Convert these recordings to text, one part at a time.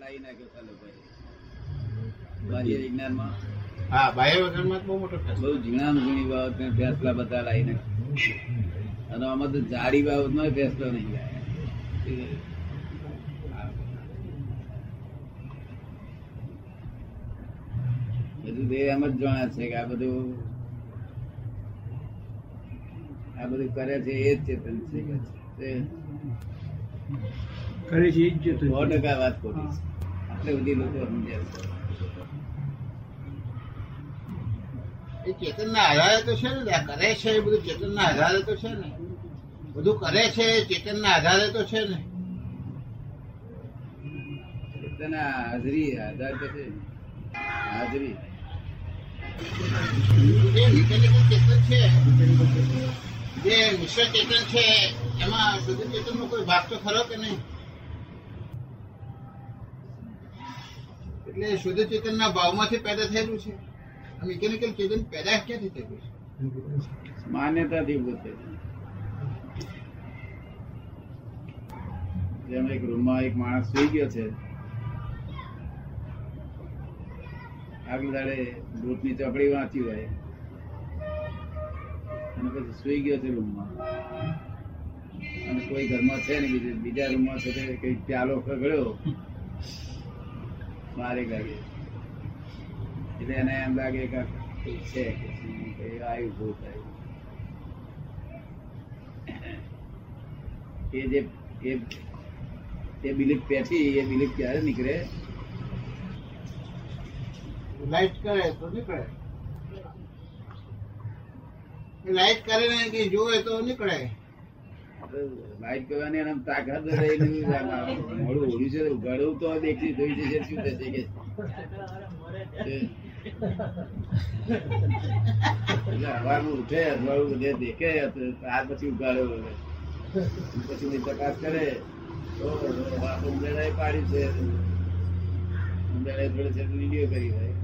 લાવી નાખ્યો. વિજ્ઞાનમાં હા બાહ્ય વગરમાં બહુ મોટો બહુ ઝીણામાં ઝીણી બાબત ફેસલા બધા લાવી નાખ્યા અને આમાં તો જાડી બાબતમાં ફેસલો નહીં. બધું તે એમ જ જાણે છે કે આ બધું આ બધું કરે છે એ જ ચેતન છે. કરે છે ઈ જ સો ટકા વાત ખોટી છે. આટલે બધી લોકો સમજે ચેતન ના ચેતનના આધારે તો છે ને કરે છે એ બધું ચેતનના આધારે તો છે ને. બધું કરે છે એ ચેતનના આધારે તો છે ને. ચેતના હાજરી આધાર તો છે. હાજરી. ચેતન છે જે મિશ્ર ચેતન છે એમાં શુદ્ધ ચેતનનો કોઈ ભાગ તો ખરો કે નહીં? એટલે શુદ્ધ ચેતનના ભાવમાંથી પેદા થયેલું છે. મિકેનિકલ ચેતન પેદા ક્યાંથી થયેલું છે? માન્યતાથી ઉભું જેમ એક રૂમમાં એક માણસ સુઈ ગયો છે. આગળ દાડે ભૂતની ચોપડી વાંચી હોય. અને પછી સુઈ ગયો છે રૂમમાં અને કોઈ ઘરમાં છે ને બીજા બીજા રૂમમાં છે કઈ પ્યાલો ખગડ્યો. મારે લાગે એટલે એને એમ લાગે કે છે આવ્યું ભૂત આવ્યું એ જે એ એ બિલીફ પેઠી એ બિલીફ ક્યારે નીકળે? લાઈટ કરે તો નીકળે. લાઈટ કરે ને કે જોવે તો નીકળે. લાઈટ કરવાની એને તાકાત. મોડું ઓળ્યું છે ઉઘાડવું તો દેખી જોઈ જશે, શું થશે કે? ત્યાર પછી ઉઘાડો પછી તપાસ કરે. તો ઉંદરડાએ છે. ઉંદરડાએ થોડે છે વીડિયો કરી હોય.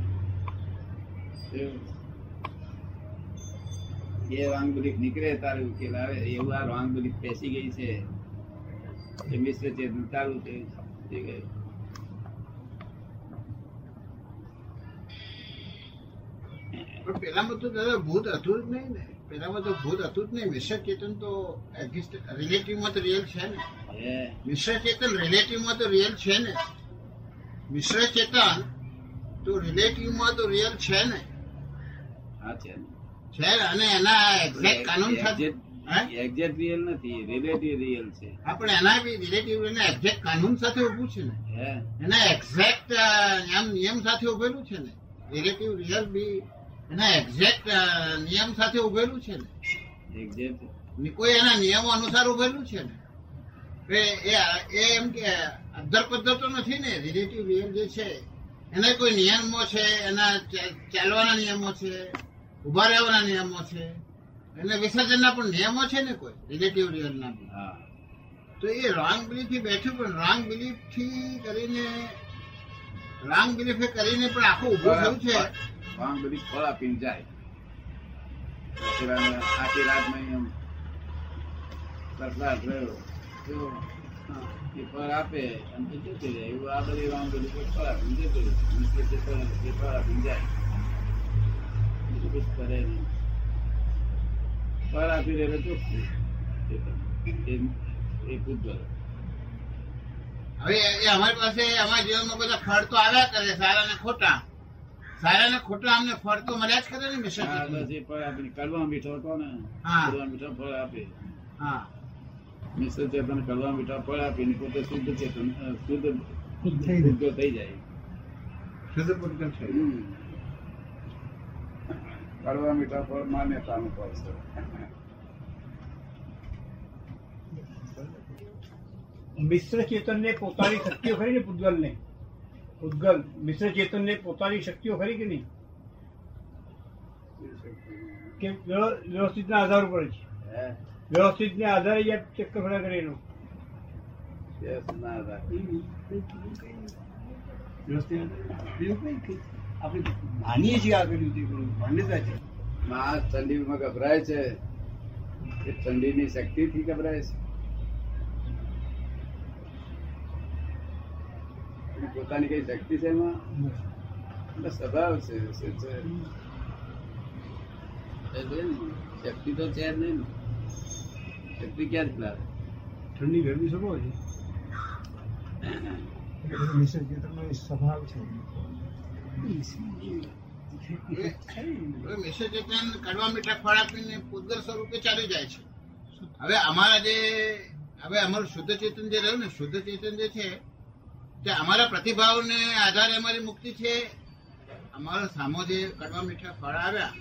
એ રોંગ બિલીફ નીકળે તારે ઉકેલ આવે એવું આ રોંગ બિલીફ બેસી ગઈ છે એ મિશ્ર ચેતન તારું છે થઈ ગયું. પણ પેલામાં તો દાદા ભૂત હતું જ નહીં ને પેલામાં તો ભૂત હતું જ નહીં મિશ્ર ચેતન તો રિલેટિવમાં તો રિયલ છે ને હે મિશ્ર ચેતન રિલેટિવમાં તો રિયલ છે ને મિશ્ર ચેતન તો રિલેટિવમાં તો રિયલ છે ને હા છે છે અને એના એક્ઝેક્ટ કાનૂન સાથે હે? એક્ઝેક્ટ રિયલ નથી રિલેટિવ રિયલ છે. આપણે એના બી રિલેટિવ એના એક્ઝેક્ટ કાનૂન સાથે ઉભું છે ને? એના એક્ઝેક્ટ આમ નિયમ સાથે ઉભેલું છે ને? રિલેટિવ રિયલ બી એના એક્ઝેક્ટ નિયમ સાથે ઉભેલું છે ને? એક્ઝેક્ટની કોઈ એના નિયમો અનુસાર ઉભેલું છે ને? એ- એ એમ કે અધર પદ્ધતો નથી ને? રિલેટિવ રિયલ જે છે એના કોઈ નિયમો છે એના ચાલવાના નિયમો છે? ઊભા રહેવાના નિયમો છે. એટલે વિસર્જનના પણ નિયમો છે ને કોઈ? રિલેટિવ રિયલના તો એ રોંગ બિલીફથી બેઠું પણ રોંગ બિલીફથી કરીને રોંગ બિલીફ કરીને પણ આખું ઉભું થયું છે. રોંગ બધી ફળ આપીને જાય. આખી રાતમાં એમ સસલાટ રહ્યો. તો એ ફળ આપે પછી જતું રહે એવું આ બધી રોંગ બધી ફળ આપીને જતું રહે. ફળ આપીને જાય. બીજું કરે નહીં. પર આપી રહેલો એ એ પૂતગલ હવે એ- અમારી પાસે અમારા જીવનમાં બધા ફળ તો આવ્યા કરે સારા ને ખોટા. સારા ને ખોટા અમને ફળ તો મળ્યા જ કરે ને એ ફળ આપીને કડવા મીઠો હતો ને. કડવા મીઠો ફળ આપે. હા. મિશ્ર ચેતન કડવા મીઠા ફળ આપીને પોતે શુદ્ધ ચેતન શુદ્ધ થઈ જાય. શુદ્ધ થઈ જાય શુદ્ધ પૂતગલ છે હમ. કડવા મીઠા ફળ માન્યતાનું ફળ છે. મિશ્ર ચેતનને પોતાની શક્તિઓ ખરી ને પૂતગલને પૂતગલ મિશ્ર ચેતનને પોતાની શક્તિઓ ખરી કે નહીં? કે વ્યવ- વ્યવસ્થિતના આધાર ઉપર છે હે? વ્યવસ્થિતના આધારે જ ચક્કર કરી લો એનો. Yes, ના રાખે. આપણે માનીએ છીએ આગળ માન્યતા છે. માણસ ઠંડીમાં ગભરાય છે. એ ઠંડીની શક્તિથી ગભરાય છે. પોતાની કઈ શક્તિ છે એમાં? સ્વભાવ છે છે? શક્તિ તો છે જ નહીં ને. શક્તિ ક્યાંથી લાવે? ઠંડી ગરમી શકો છે? સ્વભાવ છે. ચેતન કડવા મીઠા ફળ આપીને પૂતગલ સ્વરૂપે ચાલી જાય છે. હવે અમારા જે હવે અમારું શુદ્ધ ચેતન જે રહ્યું ને શુદ્ધ ચેતન જે છે તે અમારા પ્રતિભાવને આધારે અમારી મુક્તિ છે. અમારો સામો જે કડવા મીઠા ફળ આવ્યા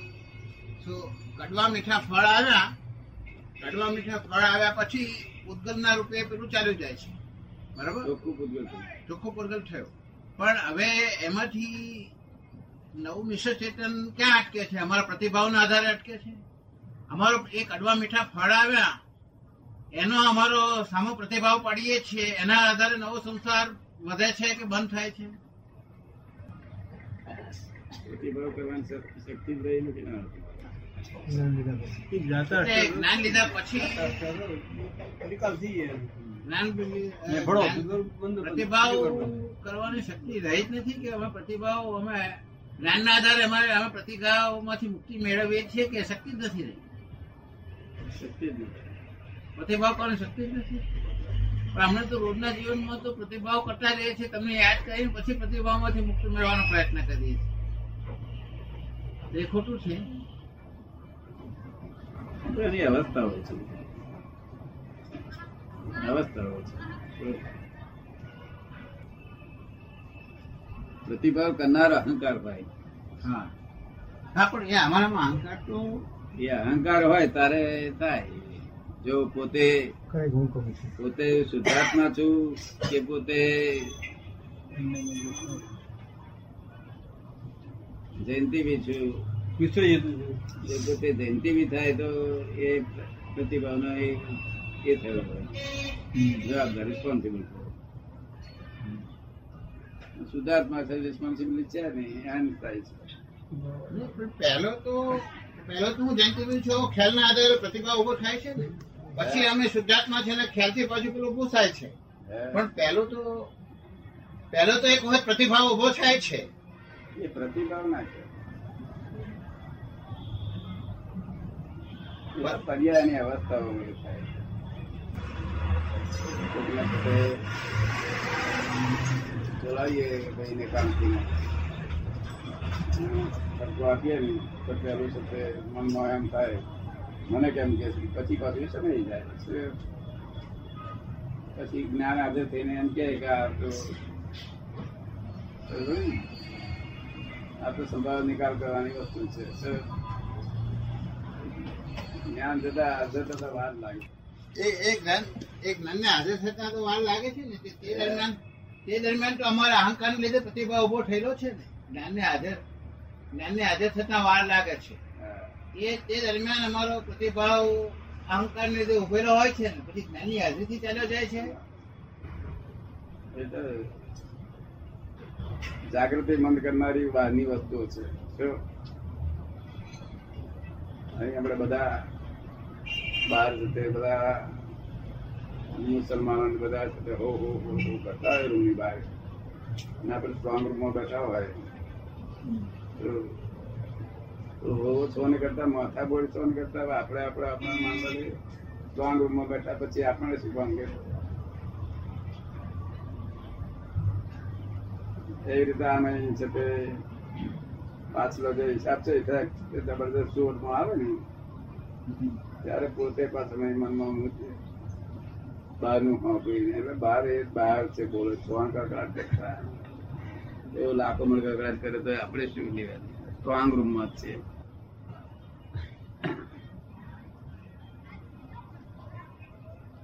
તો કડવા મીઠા ફળ આવ્યા કડવા મીઠા ફળ આવ્યા પછી પૂતગલના રૂપે પેલું ચાલ્યું જાય છે. બરાબર? ચોખ્ખું પૂતગલ. ચોખ્ખો પ્રગટ થયો. પણ હવે એમાંથી નવું મિશ્ર ચેતન ક્યાં અટકે છે અમારા પ્રતિભાવના આધારે અટકે છે અમારો એક અડવા મીઠા ફળ આવ્યા એનો અમારો સામો પ્રતિભાવ પાડીએ છીએ એના આધારે નવો સંસાર વધે છે કે બંધ થાય છે પ્રતિભાવ કરવાની શક્તિ રહી નથી ને એ જાતા એટલે જ્ઞાન લીધા પછી પ્રતિભાવ કરવાની શક્તિ રહી જ નથી કે અમે પ્રતિભાવ અમે જ્ઞાનના આધારે અમારે અમે પ્રતિભાવમાંથી મુક્તિ મેળવીએ છીએ કે શક્તિ જ નથી રહી? શક્તિ પ્રતિભાવ કરવાની શક્તિ જ નથી? પણ અમને તો રોજના જીવનમાં તો પ્રતિભાવ કરતા રહીએ છીએ. તમને યાદ કરીને પછી પ્રતિભાવમાંથી મુક્તિ મેળવવાનો પ્રયત્ન કરીએ છીએ. એ ખોટું છે. એની અવસ્થા હોય છે. છે. પ્રતિભાવ કરનાર અહંકાર ભાઈ. હા. હા પણ એ અમારામાં અહંકાર તો એ અહંકાર હોય તારે થાય. જો પોતે પોતે શુદ્ધાત્મા છું કે પોતે જયંતિ બી છું. વિશ્વ પોતે જયંતિ બી થાય તો એ પ્રતિભાવનો એ એ થયો જવાબદાર રિસ્પોન્સિબિલિટી સુધાર્થમાં છે રિસ્પોન્સિબિલિટી છે ને એમ થાય છે. પણ પહેલો તો પહેલો તો હું જયંતિભાઈ છું એવો ખ્યાલના આધારે પ્રતિભાવ ઊભો થાય છે ને. પછી અમે શુદ્ધાત્મા છે ને ખ્યાલથી પાછું પેલું થાય છે. પણ પહેલો તો પહેલો તો એક વખત પ્રતિભાવ ઊભો થાય છે. એ પ્રતિભાવ ના છે પર્યાયની અવસ્થાઓ થાય સાથે મને કેમ કે પછી પાછું સમય પછી જ્ઞાન આજે થઈને એમ કે આ તો આ સંભાવ નિકાલ કરવાની વસ્તુ છે? જ્ઞાન જતા આજે થતા વાર લાગે એ એ જ્ઞાન એ જ્ઞાનને હાજર થતા તો વાર લાગે છે ને તે તે દરમિયાન તે દરમિયાન તો અમારા અહંકારને લીધે પ્રતિભાવ ઊભો થયેલો છે ને. જ્ઞાનને હાજર જ્ઞાનને હાજર થતા વાર લાગે છે. એ, તે દરમિયાન અમારો પ્રતિભાવ અહંકારને લીધે ઉભેલો હોય છે ને, પછી જ્ઞાનની હાજરીથી ચાલ્યો જાય છે. જાગૃતિ મંદ કરનારી બહારની વસ્તુઓ છે. અહીં આપણે બધા બહાર જતે, બધા મુસલમાનો બધા તે હો હો હો હો કરતા હોય રૂમની બહાર અને આપણે સ્ટ્રોંગ રૂમમાં બેઠા હોય. તો તો હો હો છો ને કરતા, માથા બોલ છો ને કરતા હવે આપણે આપણે, આપણા માનવા સ્ટ્રોંગ રૂમમાં બેઠા પછી આપણે શીખવાનું કે? એવી રીતે આને છે તે પાછલો જે હિસાબ છે જબરદસ્ત જોડમાં આવે ને, ત્યારે પોતે પાછળ મનમાં મૂકે. બહારનું હોંપીને એટલે બહાર એ બહાર છે, બોલે શ્વાન કકડાટ કરતા એવો લાખો મણ કકડાટ કરે તો આપણે શું લેવા સ્ટ્રોંગ રૂમમાં જ છે.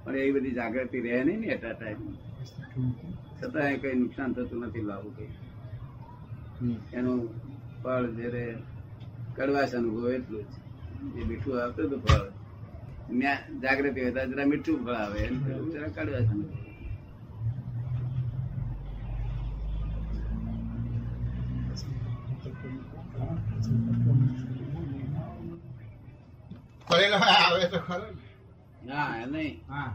પણ એવી બધી જાગૃતિ રહે નહીં ને એટ ટાઈમ છતાં કઈ નુકસાન થતું નથી લાવું કઈ. એનું ફળ જયારે કડવાશ અનુભવ એટલું જ. જે મીઠું આવતું હતું ફળ. જાગૃતિ હોય તો જરા મીઠું ફળ આવે એમ પેલું જરા કડવાશ અનુભવ આવે તો ખરો ને. એ નહીં. હા.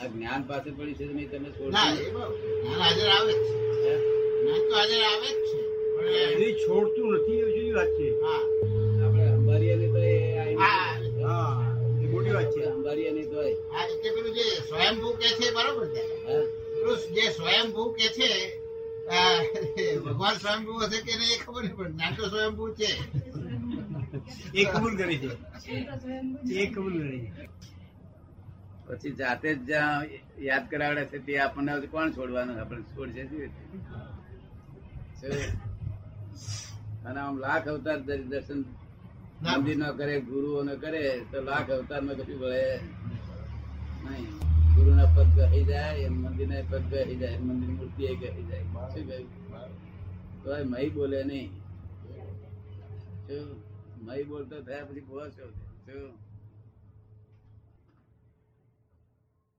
આ જ્ઞાન પાસે પડી છે તો નહીં તમે ના એ બહુ જ્ઞાન હાજર આવે છે. જ્ઞાન તો હાજર આવે જ છે. પણ એ છોડતું નથી એવી વાત છે? હા. આપણે અંબારિયાની જે સ્વયંભૂ કે છે બરોબર છે? જે સ્વયંભૂ કે છે ભગવાન સ્વયંભૂ હશે કે નહીં એ ખબર નહીં પણ જ્ઞાન તો સ્વયંભૂ છે. એ કબૂલ કરે છે. એ કબૂલ કરે છે. પછી જાતે જ જ્યાં યાદ કરાવડે છે તે આપણને કોણ છોડવાનું આપણે છોડશે? અને આમ લાખ અવતાર દર્શન મંદિર નો કરે ગુરુઓ નો કરે તો લાખ અવતારમાં કશું ભળે નહીં. ગુરુના પગ ગહી જાય, એમ મંદિર ના પગ ગહી જાય મંદિર મૂર્તિ એ ગહી જાય. શું કહ્યું? તો મહી બોલે નહીં. શું? મહી બોલતો થયા પછી શું શું?